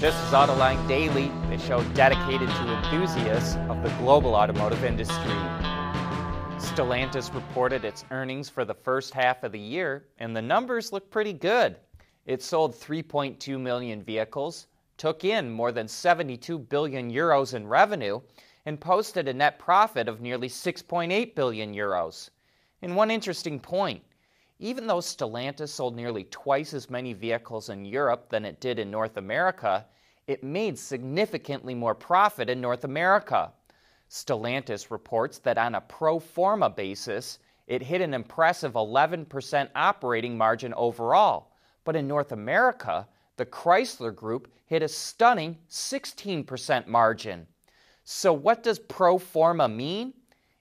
This is Autoline Daily, the show dedicated to enthusiasts of the global automotive industry. Stellantis reported its earnings for the first half of the year, and the numbers look pretty good. It sold 3.2 million vehicles, took in more than 72 billion euros in revenue, and posted a net profit of nearly 6.8 billion euros. And one interesting point even though Stellantis sold nearly twice as many vehicles in Europe than it did in North America, it made significantly more profit in North America. Stellantis reports that on a pro forma basis, it hit an impressive 11% operating margin overall. But in North America, the Chrysler Group hit a stunning 16% margin. So, what does pro forma mean?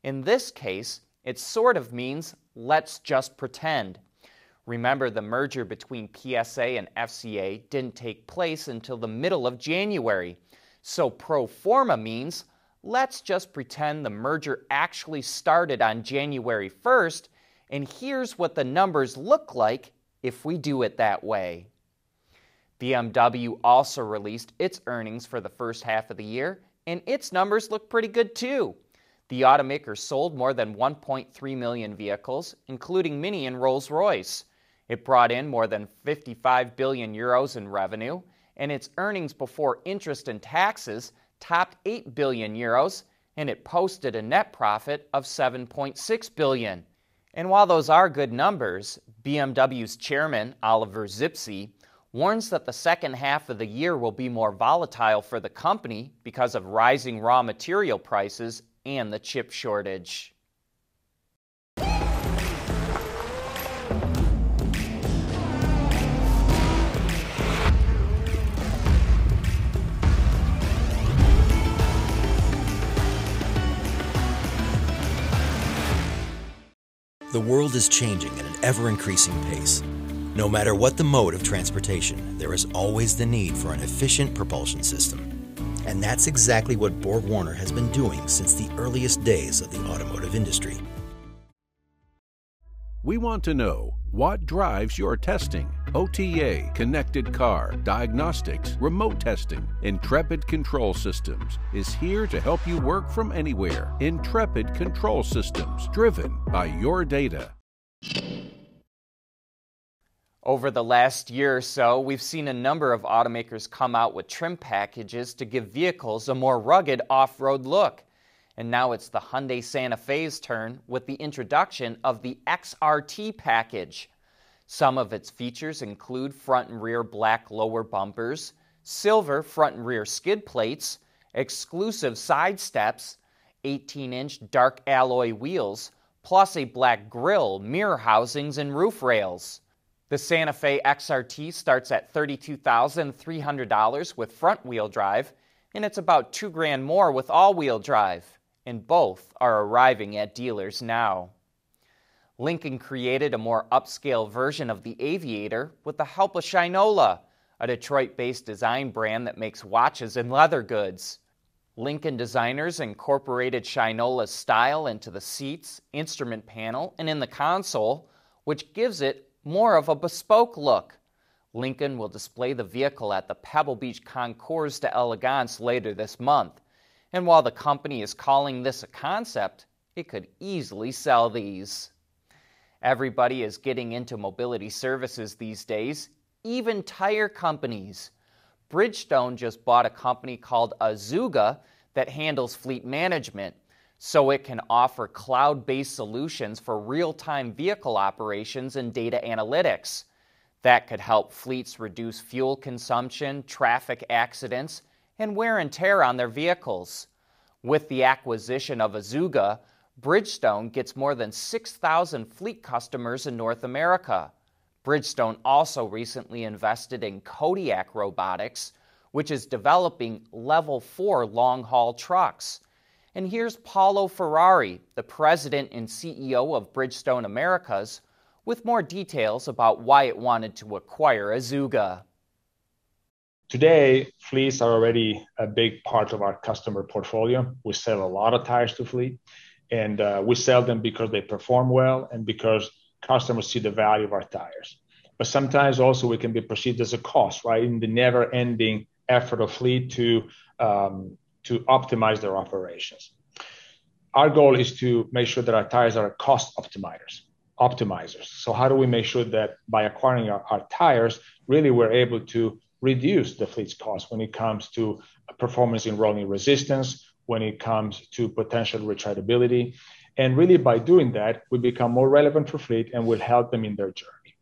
In this case, it sort of means let's just pretend. Remember, the merger between PSA and FCA didn't take place until the middle of January. So pro forma means let's just pretend the merger actually started on January 1st, and here's what the numbers look like if we do it that way. BMW also released its earnings for the first half of the year, and its numbers look pretty good too. The automaker sold more than 1.3 million vehicles, including Mini and Rolls Royce. It brought in more than 55 billion euros in revenue, and its earnings before interest and taxes topped 8 billion euros, and it posted a net profit of 7.6 billion. And while those are good numbers, BMW's chairman, Oliver Zipse, warns that the second half of the year will be more volatile for the company because of rising raw material prices and the chip shortage. The world is changing at an ever increasing pace. No matter what the mode of transportation, there is always the need for an efficient propulsion system. And that's exactly what BorgWarner has been doing since the earliest days of the automotive industry. We want to know what drives your testing. OTA, connected car, diagnostics, remote testing. Intrepid Control Systems is here to help you work from anywhere. Intrepid Control Systems, driven by your data. Over the last year or so, we've seen a number of automakers come out with trim packages to give vehicles a more rugged off road look. And now it's the Hyundai Santa Fe's turn with the introduction of the XRT package. Some of its features include front and rear black lower bumpers, silver front and rear skid plates, exclusive side steps, 18 inch dark alloy wheels, plus a black grille, mirror housings, and roof rails. The Santa Fe XRT starts at $32,300 with front wheel drive, and it's about two grand more with all wheel drive, and both are arriving at dealers now. Lincoln created a more upscale version of the Aviator with the help of Shinola, a Detroit based design brand that makes watches and leather goods. Lincoln designers incorporated Shinola's style into the seats, instrument panel, and in the console, which gives it more of a bespoke look. Lincoln will display the vehicle at the Pebble Beach Concours d'Elegance later this month. And while the company is calling this a concept, it could easily sell these. Everybody is getting into mobility services these days, even tire companies. Bridgestone just bought a company called Azuga that handles fleet management so it can offer cloud based solutions for real time vehicle operations and data analytics. That could help fleets reduce fuel consumption, traffic accidents, and wear and tear on their vehicles. With the acquisition of Azuga, Bridgestone gets more than 6,000 fleet customers in North America. Bridgestone also recently invested in Kodiak Robotics, which is developing level 4 long haul trucks. And here's Paolo Ferrari, the president and CEO of Bridgestone Americas, with more details about why it wanted to acquire Azuga. Today, fleets are already a big part of our customer portfolio. We sell a lot of tires to fleet, and uh, we sell them because they perform well and because customers see the value of our tires. But sometimes also we can be perceived as a cost, right? In the never ending effort of fleet to um, to optimize their operations. Our goal is to make sure that our tires are cost optimizers. Optimizers. So how do we make sure that by acquiring our, our tires, really we're able to reduce the fleet's cost when it comes to performance in rolling resistance, when it comes to potential retreadability. And really, by doing that, we become more relevant for fleet and will help them in their journey.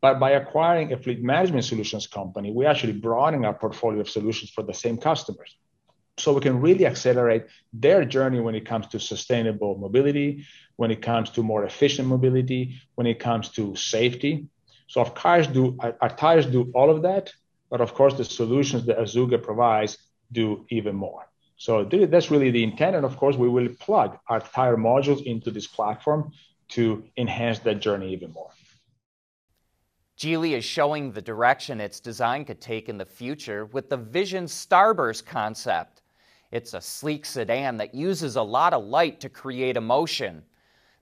But by acquiring a fleet management solutions company, we actually broaden our portfolio of solutions for the same customers. So we can really accelerate their journey when it comes to sustainable mobility, when it comes to more efficient mobility, when it comes to safety. So our cars do, our tires do all of that, but of course, the solutions that Azuga provides do even more. So that's really the intent. And of course, we will plug our tire modules into this platform to enhance that journey even more. Geely is showing the direction its design could take in the future with the Vision Starburst concept. It's a sleek sedan that uses a lot of light to create emotion.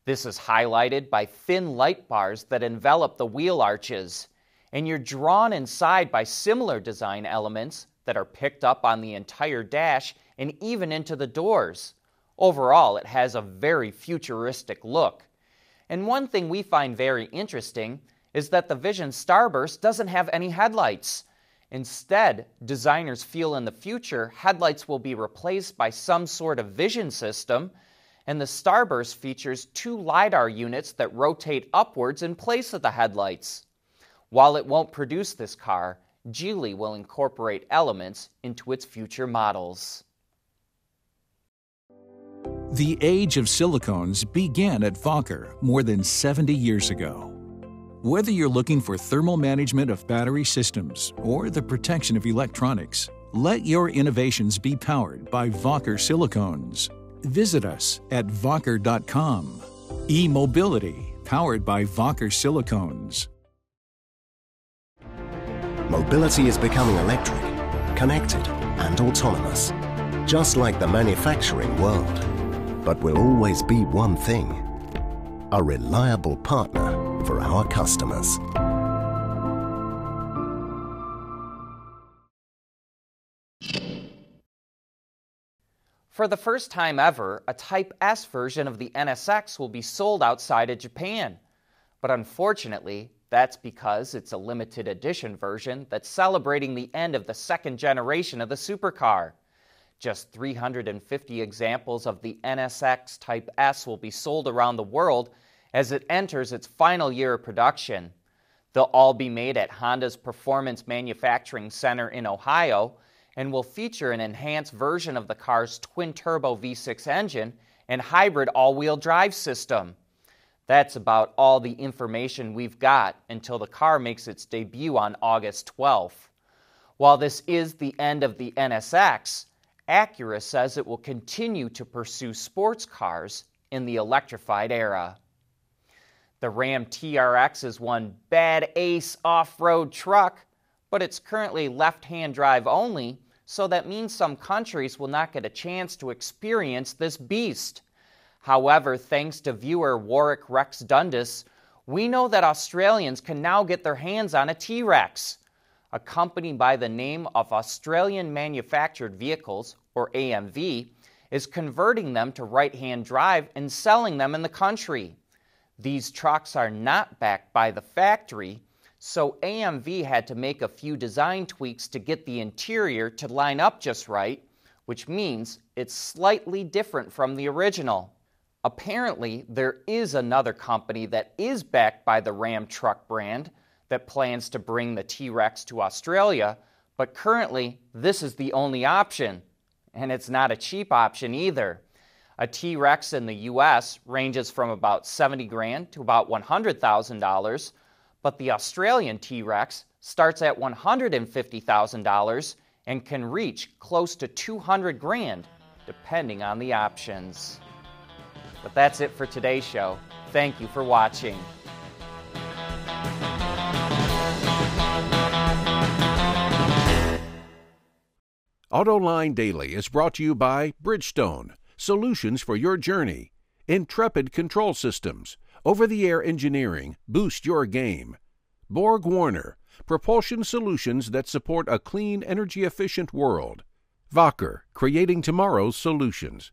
This is highlighted by thin light bars that envelop the wheel arches and you're drawn inside by similar design elements that are picked up on the entire dash and even into the doors. Overall, it has a very futuristic look. And one thing we find very interesting is that the Vision Starburst doesn't have any headlights. Instead, designers feel in the future headlights will be replaced by some sort of vision system, and the Starburst features two LiDAR units that rotate upwards in place of the headlights. While it won't produce this car, Geely will incorporate elements into its future models. The age of silicones began at Wacker more than 70 years ago. Whether you're looking for thermal management of battery systems or the protection of electronics, let your innovations be powered by Wacker silicones. Visit us at wacker.com. E-mobility powered by Wacker silicones. Mobility is becoming electric, connected, and autonomous, just like the manufacturing world. But will always be one thing a reliable partner for our customers. For the first time ever, a Type S version of the NSX will be sold outside of Japan. But unfortunately, that's because it's a limited edition version that's celebrating the end of the second generation of the supercar. Just 350 examples of the NSX Type S will be sold around the world as it enters its final year of production. They'll all be made at Honda's Performance Manufacturing Center in Ohio and will feature an enhanced version of the car's twin turbo V6 engine and hybrid all wheel drive system. That's about all the information we've got until the car makes its debut on August 12th. While this is the end of the NSX, Acura says it will continue to pursue sports cars in the electrified era. The Ram TRX is one bad ace off road truck, but it's currently left hand drive only, so that means some countries will not get a chance to experience this beast. However, thanks to viewer Warwick Rex Dundas, we know that Australians can now get their hands on a T Rex. A company by the name of Australian Manufactured Vehicles, or AMV, is converting them to right hand drive and selling them in the country. These trucks are not backed by the factory, so AMV had to make a few design tweaks to get the interior to line up just right, which means it's slightly different from the original. Apparently, there is another company that is backed by the Ram truck brand that plans to bring the T Rex to Australia, but currently, this is the only option. And it's not a cheap option either. A T Rex in the US ranges from about 70 grand to about $100,000, but the Australian T Rex starts at $150,000 and can reach close to 200 grand, depending on the options. But that's it for today's show. Thank you for watching. AutoLine Daily is brought to you by Bridgestone, solutions for your journey, Intrepid Control Systems, over the air engineering, boost your game, BorgWarner, propulsion solutions that support a clean, energy efficient world. Wacker, creating tomorrow's solutions.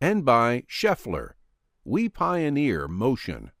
And by Schaeffler, we pioneer motion.